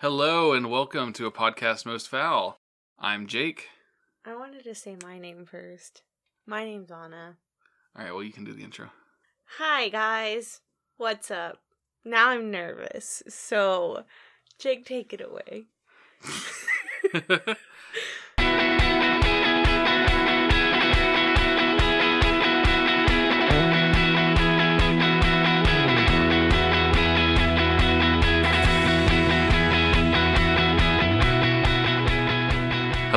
Hello and welcome to a podcast most Fowl. I'm Jake. I wanted to say my name first. My name's Anna. All right, well you can do the intro. Hi guys. What's up? Now I'm nervous. So, Jake, take it away.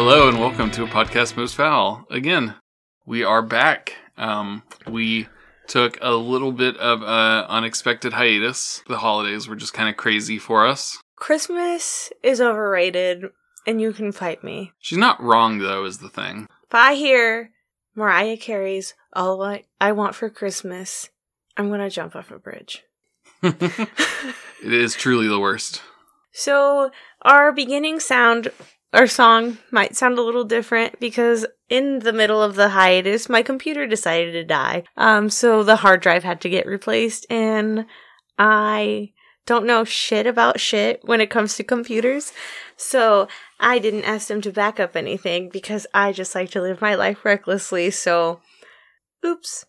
Hello and welcome to a podcast most Fowl. Again, we are back. Um, we took a little bit of a unexpected hiatus. The holidays were just kind of crazy for us. Christmas is overrated, and you can fight me. She's not wrong though, is the thing. If I hear Mariah Carey's All I, I Want for Christmas, I'm gonna jump off a bridge. it is truly the worst. So, our beginning sound, our song might sound a little different because in the middle of the hiatus, my computer decided to die. Um, so the hard drive had to get replaced, and I don't know shit about shit when it comes to computers. So I didn't ask them to back up anything because I just like to live my life recklessly. So, oops.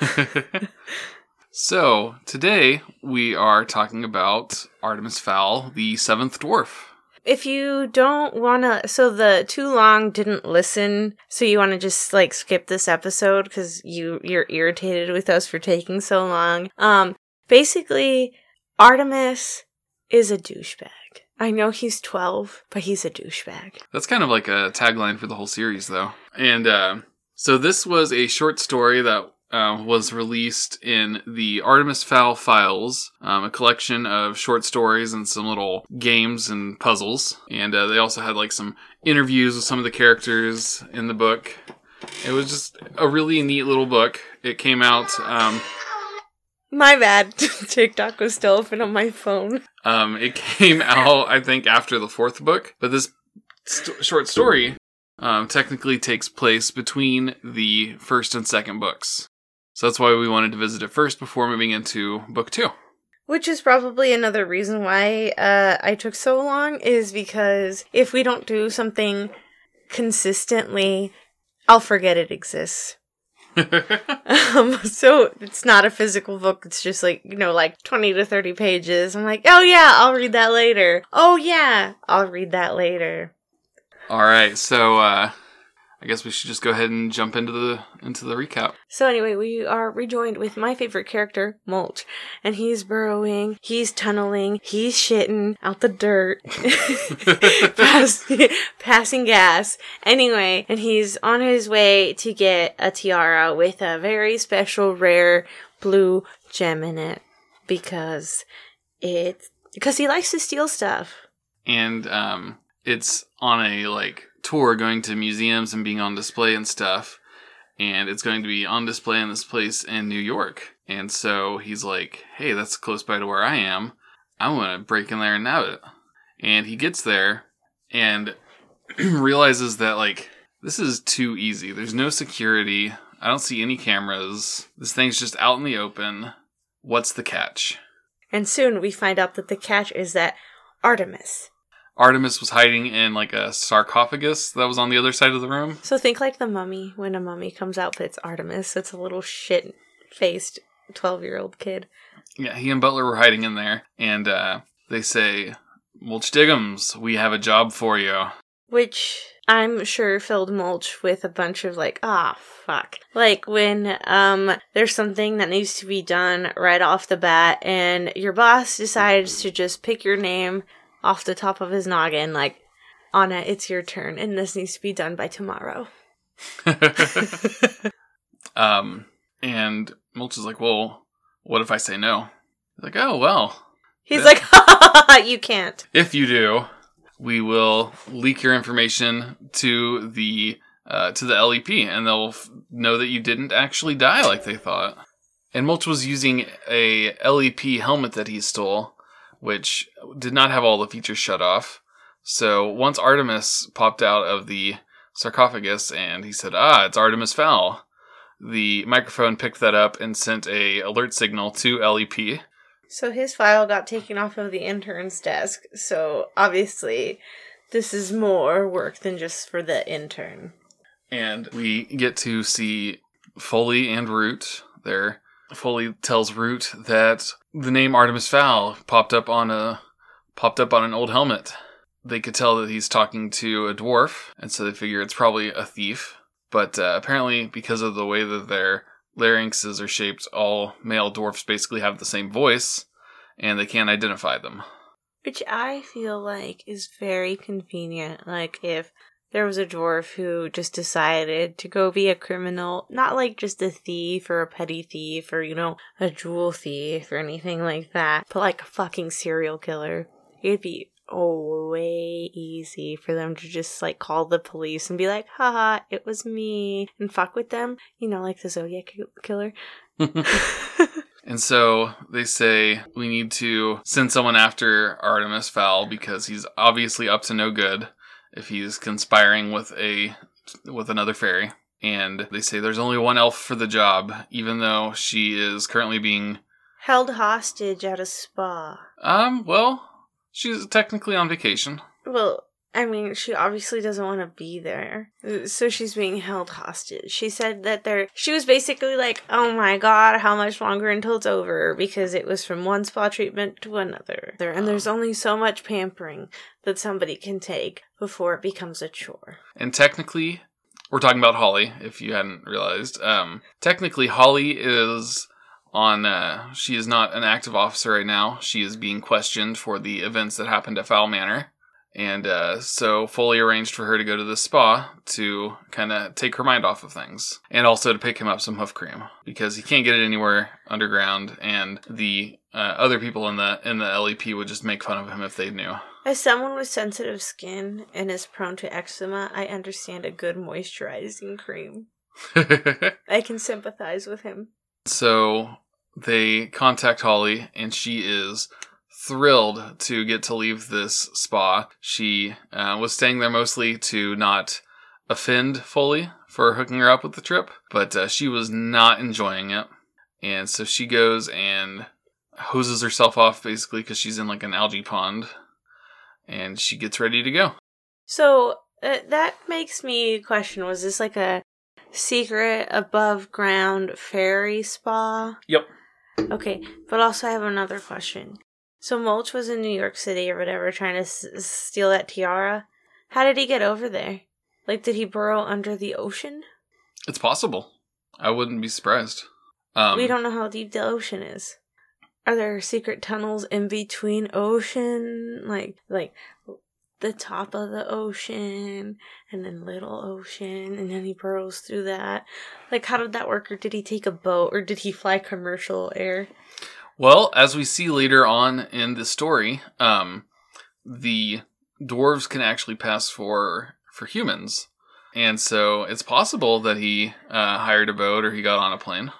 so, today we are talking about Artemis Fowl, the seventh dwarf. If you don't want to, so the too long didn't listen, so you want to just like skip this episode because you you're irritated with us for taking so long. Um, basically, Artemis is a douchebag. I know he's 12, but he's a douchebag. That's kind of like a tagline for the whole series, though. And uh, so this was a short story that uh, was released in the Artemis Fowl Files, um, a collection of short stories and some little games and puzzles. And uh, they also had like some interviews with some of the characters in the book. It was just a really neat little book. It came out. Um, My bad. TikTok was still open on my phone. um, it came out, I think, after the fourth book. But this st- short story um, technically takes place between the first and second books. So that's why we wanted to visit it first before moving into book two. Which is probably another reason why uh, I took so long, is because if we don't do something consistently, I'll forget it exists. um, so it's not a physical book. It's just like, you know, like 20 to 30 pages. I'm like, oh yeah, I'll read that later. Oh yeah, I'll read that later. All right, so uh, I guess we should just go ahead and jump into the into the recap. So anyway, we are rejoined with my favorite character, Mulch, and he's burrowing, he's tunneling, he's shitting out the dirt, Pass, passing gas. Anyway, and he's on his way to get a tiara with a very special, rare blue gem in it because it because he likes to steal stuff. And um, it's on a like tour going to museums and being on display and stuff. And it's going to be on display in this place in New York. And so he's like, hey, that's close by to where I am. I want to break in there and nab it. And he gets there and realizes that, like, this is too easy. There's no security. I don't see any cameras. This thing's just out in the open. What's the catch? And soon we find out that the catch is that Artemis. Artemis was hiding in like a sarcophagus that was on the other side of the room. So think like the mummy when a mummy comes out, but it's Artemis. It's a little shit faced 12 year old kid. Yeah, he and Butler were hiding in there, and uh, they say, Mulch Diggums, we have a job for you. Which I'm sure filled Mulch with a bunch of like, ah, fuck. Like when um there's something that needs to be done right off the bat, and your boss decides to just pick your name off the top of his noggin, like, Anna, it's your turn, and this needs to be done by tomorrow. um, and Mulch is like, well, what if I say no? He's like, oh, well, He's like, you can't. if you do, we will leak your information to the uh, to the LEP, and they'll f- know that you didn't actually die like they thought. And Mulch was using a LEP helmet that he stole, which did not have all the features shut off. So once Artemis popped out of the sarcophagus and he said, "Ah, it's Artemis Fowl," the microphone picked that up and sent a alert signal to LEP. So his file got taken off of the intern's desk. So obviously, this is more work than just for the intern. And we get to see Foaly and Root there. Foaly tells Root that the name Artemis Fowl popped up on a popped up on an old helmet. They could tell that he's talking to a dwarf, and so they figure it's probably a thief. But uh, apparently, because of the way that their larynxes are shaped, all male dwarfs basically have the same voice, and they can't identify them. Which I feel like is very convenient. Like if there was a dwarf who just decided to go be a criminal, not like just a thief or a petty thief or, you know, a jewel thief or anything like that, but like a fucking serial killer. It'd be oh, way easy for them to just like call the police and be like, haha, it was me, and fuck with them, you know, like the Zodiac killer. And so they say we need to send someone after Artemis Fowl because he's obviously up to no good if he's conspiring with a with another fairy. And they say there's only one elf for the job, even though she is currently being held hostage at a spa. Um, well, she's technically on vacation. Well, I mean, she obviously doesn't want to be there. So she's being held hostage. She said that there, she was basically like, oh my god, how much longer until it's over? Because it was from one spa treatment to another. And there's only so much pampering that somebody can take before it becomes a chore. And technically, we're talking about Holly, if you hadn't realized. Um, technically, Holly is on uh, she is not an active officer right now she is being questioned for the events that happened at Fowl manor and uh, so Foaly arranged for her to go to the spa to kind of take her mind off of things, and also to pick him up some hoof cream because he can't get it anywhere underground, and the uh, other people in the in the LEP would just make fun of him if they knew. As someone with sensitive skin and is prone to eczema, I understand a good moisturizing cream. I can sympathize with him. So they contact Holly, and she is thrilled to get to leave this spa. She uh, was staying there mostly to not offend Foaly for hooking her up with the trip, but uh, she was not enjoying it. And so she goes and hoses herself off basically because she's in like an algae pond and she gets ready to go. So uh, that makes me question was this like a secret above ground fairy spa? Yep. Okay, but also I have another question. So Mulch was in New York City or whatever trying to s- steal that tiara. How did he get over there? Like, did he burrow under the ocean? It's possible. I wouldn't be surprised. Um, we don't know how deep the ocean is. Are there secret tunnels in between ocean? Like, like the top of the ocean and then little ocean and then he burrows through that. Like, how did that work? Or did he take a boat or did he fly commercial air? Well, as we see later on in the story, um, the dwarves can actually pass for for humans, and so it's possible that he uh, hired a boat or he got on a plane.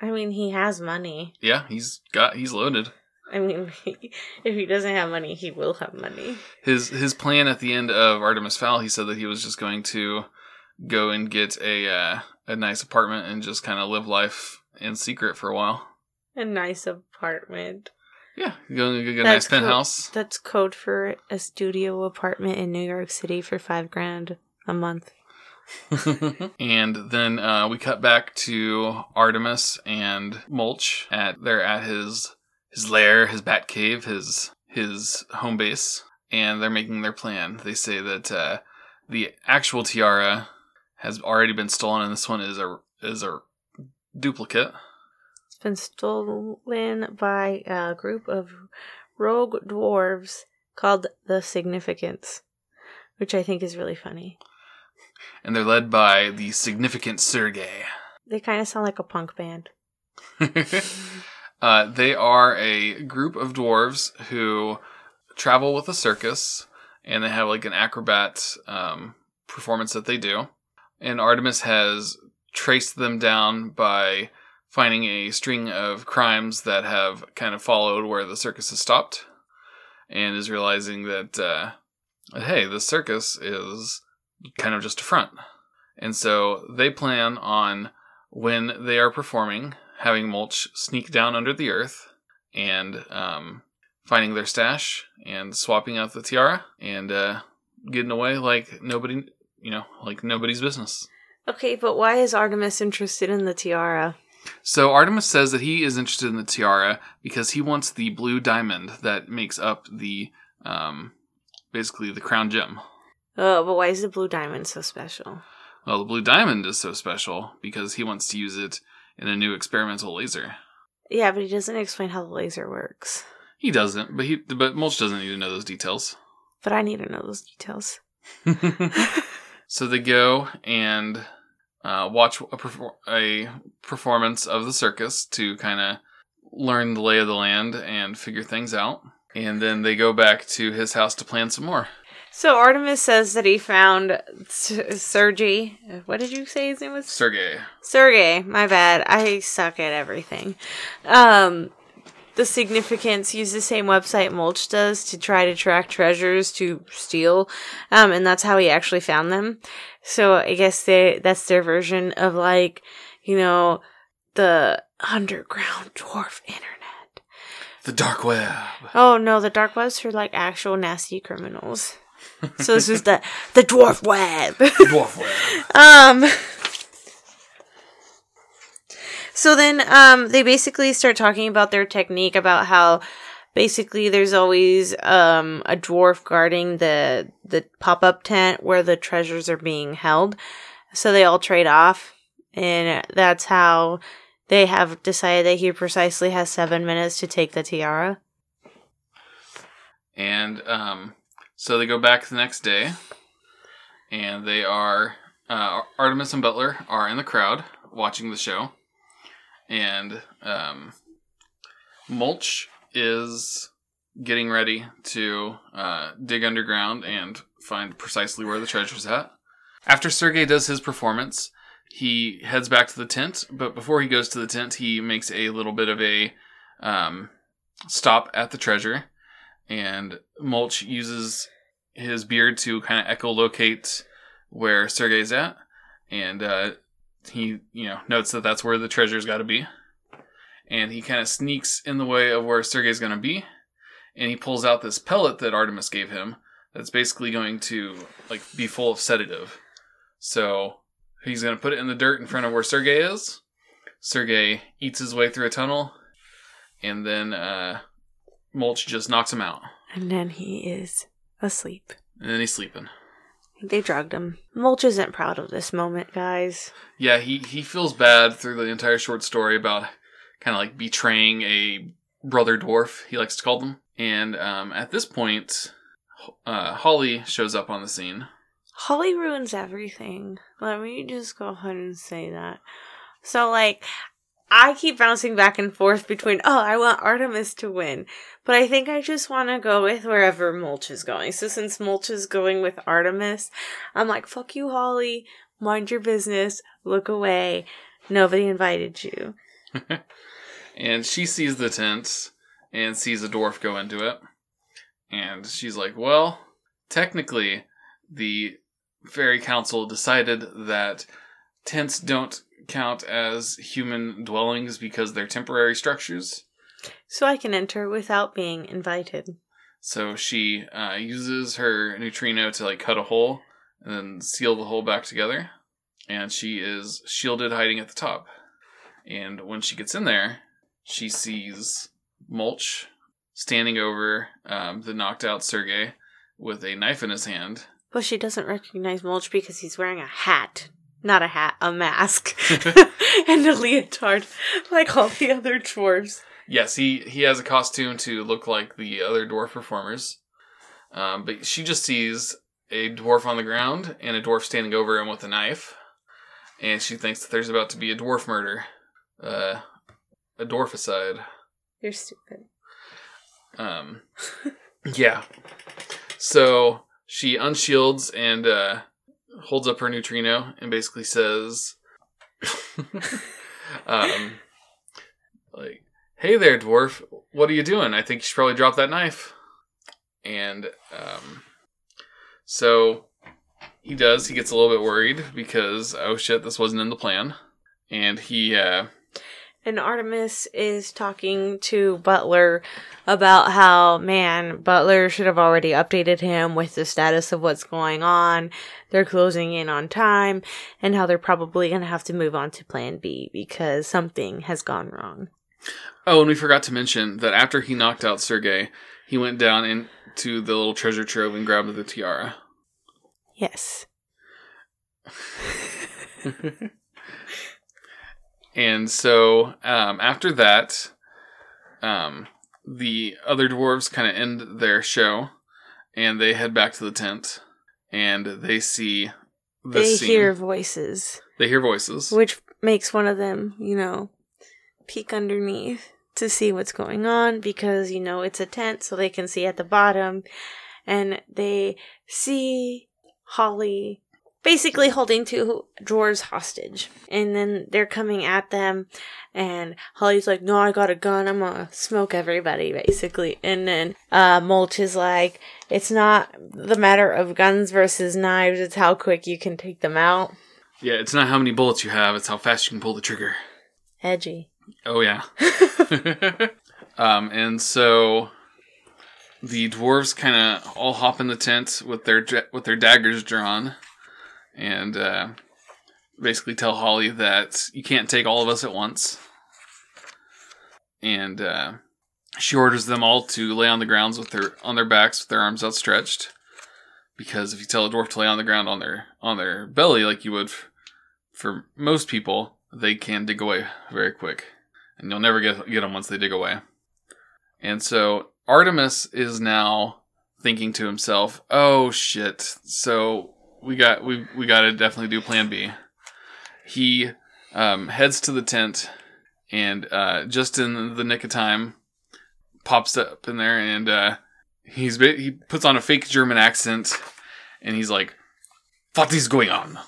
I mean, he has money. Yeah, he's got he's loaded. I mean, if he doesn't have money, he will have money. His his plan at the end of Artemis Fowl, he said that he was just going to go and get a uh, a nice apartment and just kind of live life in secret for a while. A nice apartment. Yeah, you go get a nice penthouse. Co- that's code for a studio apartment in New York City for five grand a month. and then uh, we cut back to Artemis and Mulch at they're at his his lair, his bat cave, his his home base, and they're making their plan. They say that uh, the actual tiara has already been stolen, and this one is a is a duplicate been stolen by a group of rogue dwarves called the Significants, which I think is really funny. And they're led by the Significant Sergey. They kind of sound like a punk band. uh, they are a group of dwarves who travel with a circus, and they have like an acrobat um, performance that they do. And Artemis has traced them down by finding a string of crimes that have kind of followed where the circus has stopped and is realizing that, uh, hey, the circus is kind of just a front. And so they plan on when they are performing having Mulch sneak down under the earth and um, finding their stash and swapping out the tiara and uh, getting away like nobody, you know, like nobody's business. Okay, but why is Artemis interested in the tiara? So Artemis says that he is interested in the tiara because he wants the blue diamond that makes up the um, basically the crown gem. Oh, but why is the blue diamond so special? Well, the blue diamond is so special because he wants to use it in a new experimental laser. Yeah, but he doesn't explain how the laser works. He doesn't, but he but Mulch doesn't need to know those details. But I need to know those details. so they go and uh, watch a, perfor- a performance of the circus to kind of learn the lay of the land and figure things out. And then they go back to his house to plan some more. So Artemis says that he found S- Sergey. What did you say his name was? Sergey. Sergey. My bad. I suck at everything. Um, the Significants use the same website Mulch does to try to track treasures to steal, um, and that's how he actually found them. So I guess they that's their version of like, you know, the underground dwarf internet. The dark web. Oh no, the dark web's for like actual nasty criminals. so this is the the dwarf web. Dwarf web. um. So then, um, they basically start talking about their technique about how basically there's always um a dwarf guarding the the pop up tent where the treasures are being held. So they all trade off, and that's how they have decided that he precisely has seven minutes to take the tiara. And um, so they go back the next day, and they are uh, Artemis and Butler are in the crowd watching the show, and um, Mulch is getting ready to uh, dig underground and find precisely where the treasure's at. After Sergey does his performance, he heads back to the tent, but before he goes to the tent, he makes a little bit of a um, stop at the treasure, and Mulch uses his beard to kind of echolocate where Sergey's at, and uh, he you know notes that that's where the treasure's got to be, and he kind of sneaks in the way of where Sergey's going to be, and he pulls out this pellet that Artemis gave him that's basically going to like be full of sedative. So he's going to put it in the dirt in front of where Sergey is. Sergey eats his way through a tunnel, and then uh, Mulch just knocks him out, And then he is asleep. and then he's sleeping. They drugged him. Mulch isn't proud of this moment, guys. Yeah, he he feels bad through the entire short story about kind of like betraying a brother dwarf. He likes to call them. And um, at this point, uh, Holly shows up on the scene. Holly ruins everything. Let me just go ahead and say that. So, like, I keep bouncing back and forth between, oh, I want Artemis to win, but I think I just want to go with wherever Mulch is going. So, since Mulch is going with Artemis, I'm like, fuck you, Holly. Mind your business. Look away. Nobody invited you. and she sees the tent and sees a dwarf go into it. And she's like, well, technically, the fairy council decided that tents don't count as human dwellings because they're temporary structures. So I can enter without being invited. So she uh, uses her neutrino to like cut a hole and then seal the hole back together. And she is shielded hiding at the top. And when she gets in there, she sees Mulch standing over um, the knocked out Sergey with a knife in his hand. But she doesn't recognize Mulch because he's wearing a hat. Not a hat, a mask. and a leotard, like all the other dwarves. Yes, he, he has a costume to look like the other dwarf performers. Um, but she just sees a dwarf on the ground and a dwarf standing over him with a knife. And she thinks that there's about to be a dwarf murder. Uh, a dwarficide. You're stupid. Um, yeah. So she unshields and uh, holds up her neutrino and basically says, um, like, "Hey there, dwarf. What are you doing? I think you should probably drop that knife." And um, so he does. He gets a little bit worried because oh shit, this wasn't in the plan, and he uh, And Artemis is talking to Butler about how, man, Butler should have already updated him with the status of what's going on. They're closing in on time, and how they're probably going to have to move on to plan B because something has gone wrong. Oh, and we forgot to mention that after he knocked out Sergei, he went down into the little treasure trove and grabbed the tiara. Yes. and so um, after that, um, the other dwarves kind of end their show, and they head back to the tent, and they see they this scene. hear voices, they hear voices. which makes one of them, you know, peek underneath to see what's going on because, you know, it's a tent so they can see at the bottom. And they see Holly basically holding two drawers hostage. And then they're coming at them. And Holly's like, no, I got a gun. I'm gonna smoke everybody, basically. And then, uh, Mulch is like, it's not the matter of guns versus knives. It's how quick you can take them out. Yeah, it's not how many bullets you have; it's how fast you can pull the trigger. Edgy. Oh yeah. um, and so the dwarves kind of all hop in the tent with their with their daggers drawn, and uh, basically tell Holly that you can't take all of us at once. And uh, she orders them all to lay on the grounds with their on their backs with their arms outstretched. Because if you tell a dwarf to lay on the ground on their on their belly like you would f- for most people, they can dig away very quick, and you'll never get get them once they dig away. And so Artemis is now thinking to himself, "Oh shit! So we got we we got to definitely do Plan B." He um, heads to the tent, and uh, just in the nick of time, pops up in there, and uh, he's he puts on a fake German accent, and he's like, "What is going on?"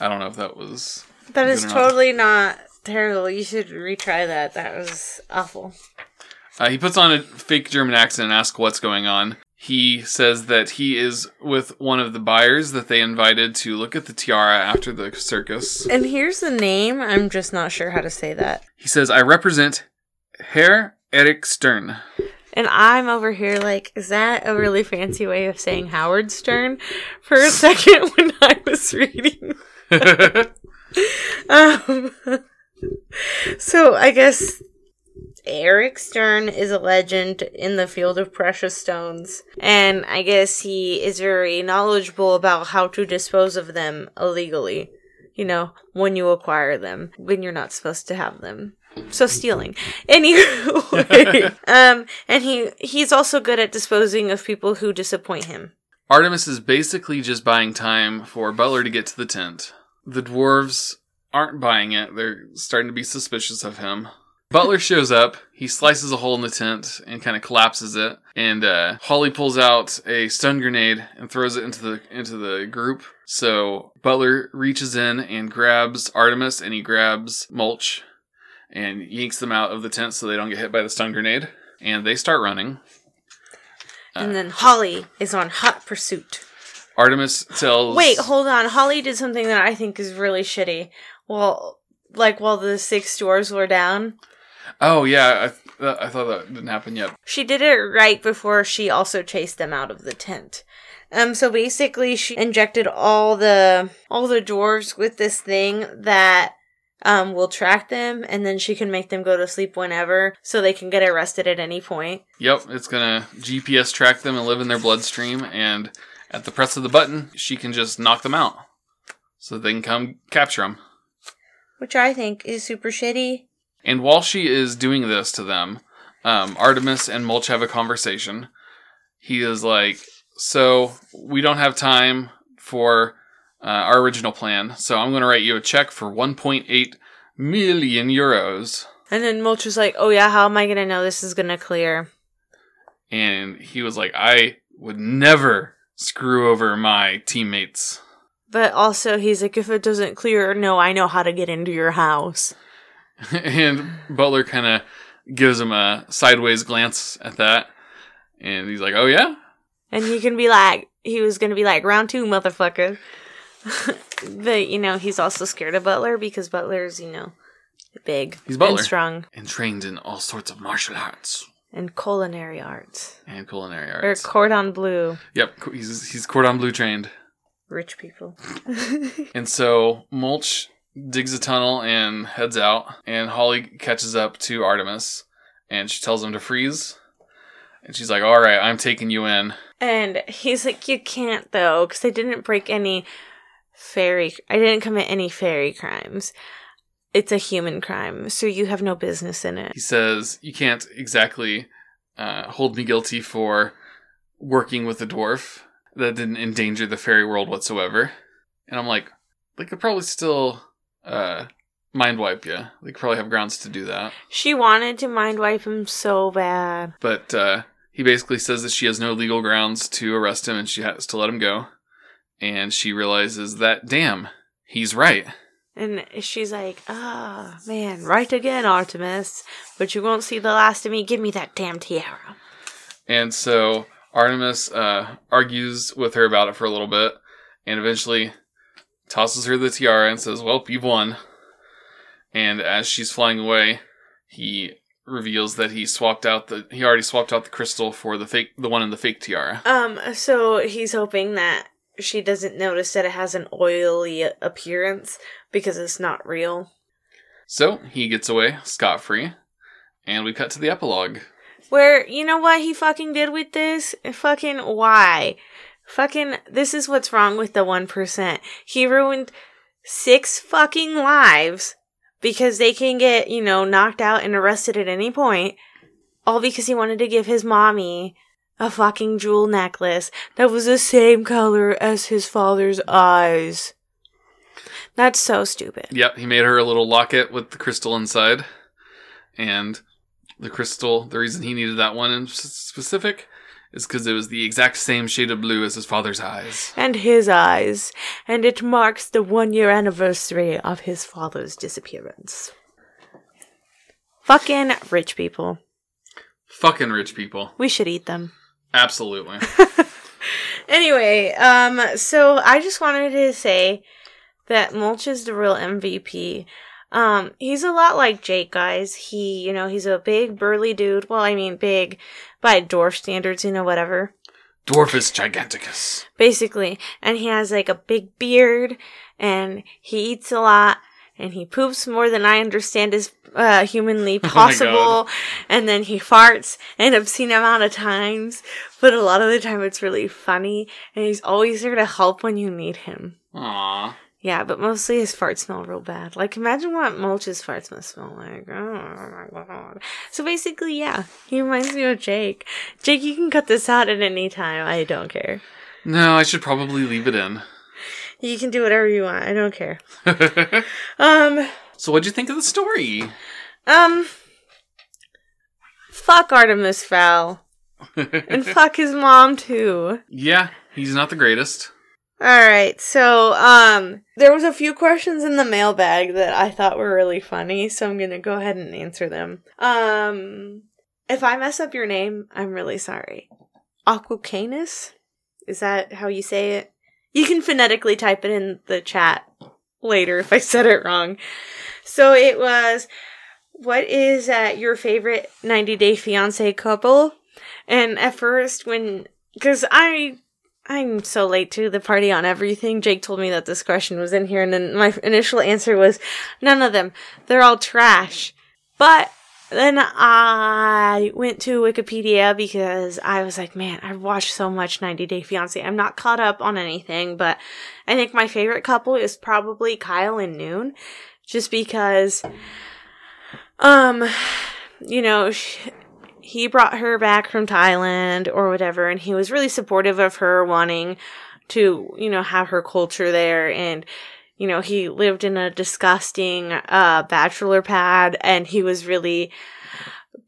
I don't know if that was That is or not. totally not terrible. You should retry that. That was awful. Uh, he puts on a fake German accent and asks what's going on. He says that he is with one of the buyers that they invited to look at the tiara after the circus. And here's the name. I'm just not sure how to say that. He says, I represent Herr Eric Stern. And I'm over here like, is that a really fancy way of saying Howard Stern? For a second when I was reading. Um, so I guess Eric Stern is a legend in the field of precious stones, and I guess he is very knowledgeable about how to dispose of them illegally. You know, when you acquire them, when you're not supposed to have them. So stealing. Anyway, um, and he he's also good at disposing of people who disappoint him. Artemis is basically just buying time for Butler to get to the tent. The dwarves aren't buying it, they're starting to be suspicious of him. Butler shows up, he slices a hole in the tent and kind of collapses it, and uh, Holly pulls out a stun grenade and throws it into the into the group. So Butler reaches in and grabs Artemis and he grabs Mulch and yanks them out of the tent so they don't get hit by the stun grenade. And they start running. And then Holly is on hot pursuit. Artemis tells Wait, hold on. Holly did something that I think is really shitty. Well, like while the six doors were down, Oh yeah, I, th- I thought that didn't happen yet. she did it right before she also chased them out of the tent. Um, so basically, she injected all the all the dwarves with this thing that um will track them, and then she can make them go to sleep whenever, so they can get arrested at any point. Yep, it's gonna GPS track them and live in their bloodstream, and at the press of the button, she can just knock them out, so they can come capture them. Which I think is super shitty. And while she is doing this to them, um, Artemis and Mulch have a conversation. He is like, "So we don't have time for uh, our original plan, so I'm going to write you a check for 1.8 million euros." And then Mulch was like, "Oh yeah, how am I gonna know this is gonna clear?" And he was like, "I would never screw over my teammates." But also, he's like, if it doesn't clear, no, I know how to get into your house. and Butler kind of gives him a sideways glance at that, and he's like, "Oh yeah." And he can be like, he was gonna be like, round two, motherfucker. but, you know, he's also scared of Butler because Butler's, you know, big, He's Butler. and strong, And trained in all sorts of martial arts and culinary arts. and culinary arts Or cordon bleu, yep, he's he's cordon bleu trained. rich people. And so Mulch digs a tunnel and heads out, and Holly catches up to Artemis, and she tells him to freeze. And she's like, "All right, I'm taking you in." and he's like, "You can't though, because I didn't break any fairy. I didn't commit any fairy crimes. It's a human crime, so you have no business in it." He says, "You can't exactly uh, hold me guilty for working with a dwarf that didn't endanger the fairy world whatsoever." And I'm like, "They could probably still uh, mind wipe you. They probably have grounds to do that." She wanted to mind wipe him so bad. But uh, he basically says that she has no legal grounds to arrest him and she has to let him go. And she realizes that, damn, he's right. And she's like, ah, man, right again, Artemis. But you won't see the last of me. Give me that damn tiara. And so Artemis uh, argues with her about it for a little bit and eventually tosses her the tiara and says, Well, you've won. And as she's flying away, he reveals that he swapped out the he already swapped out the crystal for the fake the one in the fake tiara. Um, so he's hoping that she doesn't notice that it has an oily appearance because it's not real. So he gets away scot free, and we cut to the epilogue. Where, you know what he fucking did with this? Fucking why? Fucking, this is what's wrong with the 1%. He ruined six fucking lives because they can get, you know, knocked out and arrested at any point. All because he wanted to give his mommy a fucking jewel necklace that was the same color as his father's eyes. That's so stupid. Yep, he made her a little locket with the crystal inside, and the crystal. The reason he needed that one in specific is because it was the exact same shade of blue as his father's eyes. and his eyes, and it marks the one year anniversary of his father's disappearance. Fucking rich people. Fucking rich people. We should eat them. Absolutely. Anyway, um, so I just wanted to say that Mulch is the real MVP. Um, he's a lot like Jake, guys. He, you know, he's a big burly dude. Well, I mean, big by dwarf standards, you know, whatever. Dwarfus giganticus. basically. And he has like a big beard and he eats a lot and he poops more than I understand is uh, humanly Oh possible. and then he farts an obscene amount of times, but a lot of the time it's really funny and he's always there to help when you need him. Aww. Yeah, but mostly his farts smell real bad. Like, imagine what Mulch's farts must smell like. Oh my god. So basically, yeah, he reminds me of Jake. Jake, you can cut this out at any time. I don't care. No, I should probably leave it in. You can do whatever you want. I don't care. Um, so, what'd you think of the story? um, fuck Artemis Fowl. And fuck his mom, too. yeah, he's not the greatest. Alright, so, um, there was a few questions in the mailbag that I thought were really funny, so I'm gonna go ahead and answer them. Um, if I mess up your name, I'm really sorry. Aquacanus? Is that how you say it? You can phonetically type it in the chat later if I said it wrong. So it was, what is uh, your favorite 90 Day Fiance couple? And at first, when, because I, I'm so late to the party on everything. Jake told me that this question was in here, and then my initial answer was none of them. They're all trash. But then I went to Wikipedia because I was like, man, I've watched so much 90 Day Fiance. I'm not caught up on anything, but I think my favorite couple is probably Kyle and Noon, just because, um, you know, sh- he brought her back from Thailand or whatever, and he was really supportive of her wanting to, you know, have her culture there. And, you know, he lived in a disgusting uh, bachelor pad, and he was really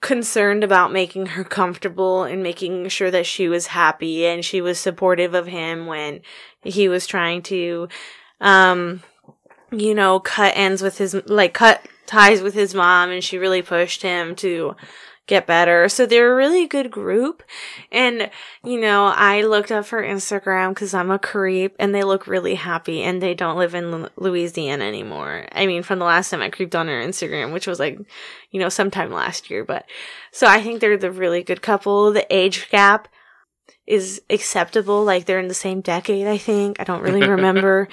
concerned about making her comfortable and making sure that she was happy. And she was supportive of him when he was trying to, um, you know, cut ends with his, like, cut ties with his mom, and she really pushed him to, get better. So they're a really good group. And, you know, I looked up her Instagram because I'm a creep and they look really happy and they don't live in Louisiana anymore. I mean, from the last time I creeped on her Instagram, which was like, you know, sometime last year. But so I think they're the really good couple. The age gap is acceptable. Like they're in the same decade, I think. I don't really remember.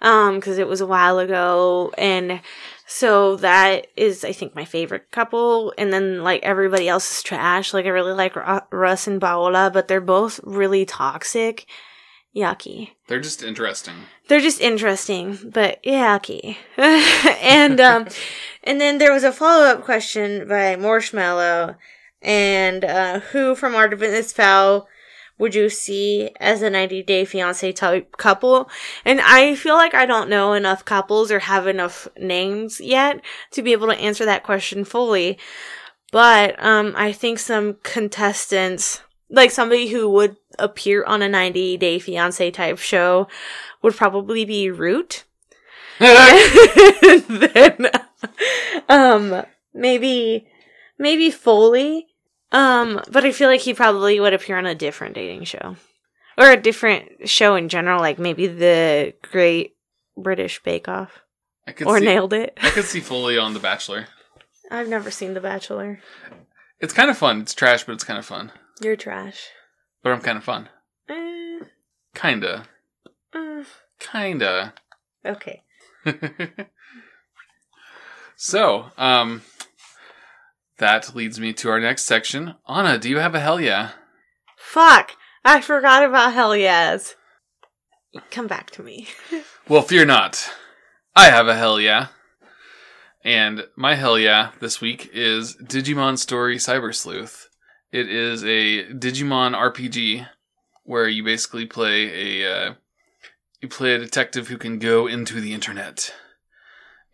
um, cause it was a while ago. And so that is, I think, my favorite couple. And then like everybody else is trash. Like I really like Ru- Russ and Paola, but they're both really toxic. Yucky. They're just interesting. They're just interesting, but yucky. and um and then there was a follow-up question by Marshmallow and uh who from Artemis Fowl would you see as a 90 day fiance type couple? And I feel like I don't know enough couples or have enough names yet to be able to answer that question fully. But um I think some contestants like somebody who would appear on a 90 day fiance type show would probably be Root. then, um, maybe, maybe Foaly. Um, but I feel like he probably would appear on a different dating show or a different show in general, like maybe the Great British Bake Off I could or see, Nailed It. I could see Foaly on The Bachelor. I've never seen The Bachelor. It's kind of fun. It's trash, but it's kind of fun. You're trash. But I'm kind of fun. Eh, Kinda. uh, Kinda. okay. so, um, that leads me to our next section. Anna, do you have a hell yeah? Fuck! I forgot about Hell Yes. Come back to me. Well, fear not. I have a hell yeah. And my hell yeah this week is Digimon Story Cyber Sleuth. It is a Digimon RPG where you basically play a uh, you play a detective who can go into the internet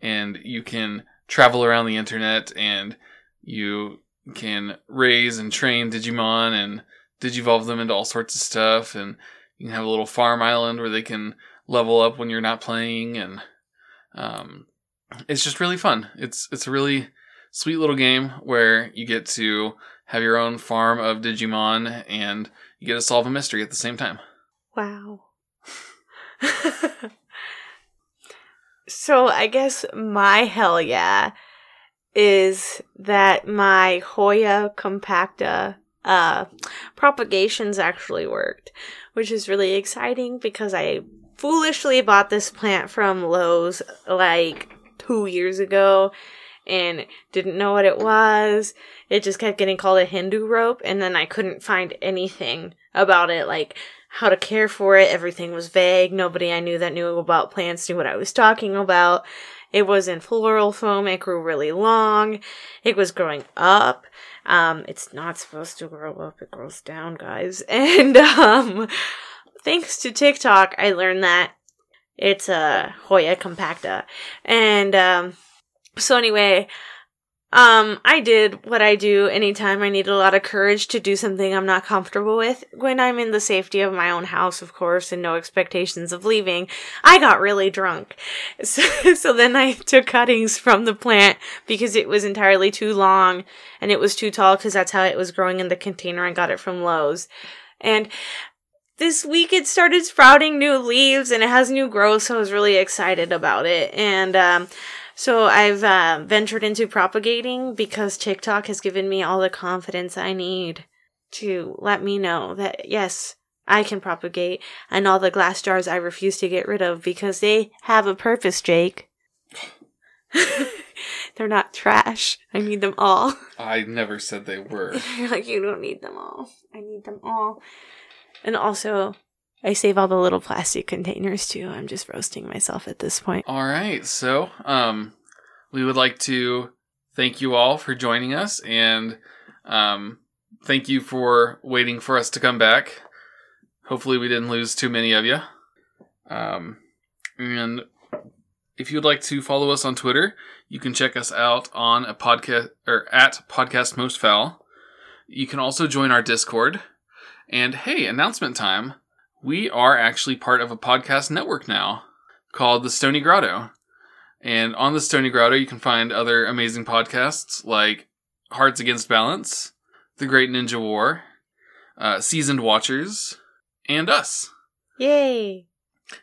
and you can travel around the internet and you can raise and train Digimon and digivolve them into all sorts of stuff and you can have a little farm island where they can level up when you're not playing and um, it's just really fun. It's it's a really sweet little game where you get to have your own farm of Digimon and you get to solve a mystery at the same time. Wow. so I guess my hell yeah is that my Hoya compacta uh propagations actually worked, which is really exciting because I foolishly bought this plant from Lowe's like 2 years ago and didn't know what it was. It just kept getting called a Hindu rope and then I couldn't find anything about it like how to care for it. Everything was vague. Nobody I knew that knew about plants knew what I was talking about. It was in floral foam. It grew really long. It was growing up. Um, it's not supposed to grow up. It grows down, guys. And, um, thanks to TikTok, I learned that it's a Hoya compacta. And, um, so anyway, um, I did what I do anytime I need a lot of courage to do something I'm not comfortable with. When I'm in the safety of my own house, of course, and no expectations of leaving, I got really drunk. So, so then I took cuttings from the plant because it was entirely too long and it was too tall because that's how it was growing in the container. I got it from Lowe's. And this week it started sprouting new leaves and it has new growth, so I was really excited about it. And, um, so I've uh, ventured into propagating because TikTok has given me all the confidence I need to let me know that yes, I can propagate and all the glass jars I refuse to get rid of because they have a purpose, Jake. They're not trash. I need them all. I never said they were. You're like, you don't need them all. I need them all. And also, I save all the little plastic containers too. I'm just roasting myself at this point. All right, so um, we would like to thank you all for joining us, and um, thank you for waiting for us to come back. Hopefully, we didn't lose too many of you. Um, and if you'd like to follow us on Twitter, you can check us out on a podcast or at podcast most Fowl. You can also join our Discord. And hey, announcement time! We are actually part of a podcast network now called the Stony Grotto. And on the Stony Grotto, you can find other amazing podcasts like Hearts Against Balance, The Great Ninja War, uh, Seasoned Watchers, and us. Yay!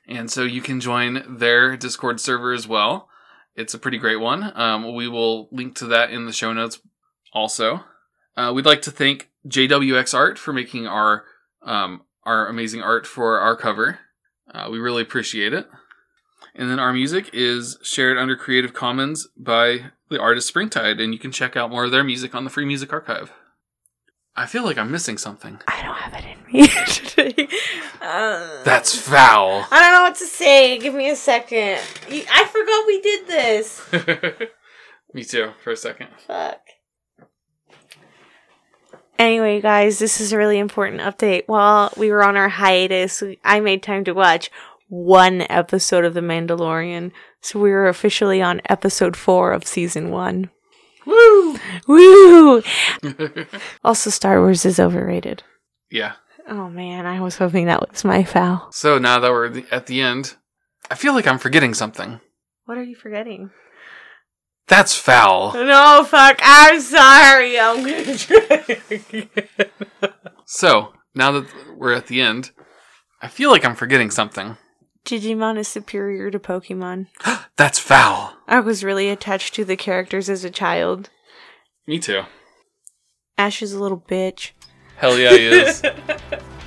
And so you can join their Discord server as well. It's a pretty great one. Um, we will link to that in the show notes also. Uh, we'd like to thank JWX Art for making our um, our amazing art for our cover. Uh, we really appreciate it. And then our music is shared under Creative Commons by the artist Springtide, and you can check out more of their music on the Free Music Archive. I feel like I'm missing something. I don't have it in me today. Uh, That's foul. I don't know what to say. Give me a second. I forgot we did this. Me too, for a second. Fuck. Anyway, guys, this is a really important update. While we were on our hiatus, I made time to watch one episode of The Mandalorian. So we are officially on episode four of season one. Woo! Woo! Also, Star Wars is overrated. yeah. Oh man, I was hoping that was my foul. So now that we're at the end, I feel like I'm forgetting something. What are you forgetting? That's foul. No, fuck. I'm sorry. I'm gonna try again. So now that we're at the end, I feel like I'm forgetting something. Digimon is superior to Pokemon. That's foul. I was really attached to the characters as a child. Me too. Ash is a little bitch. Hell yeah, he is.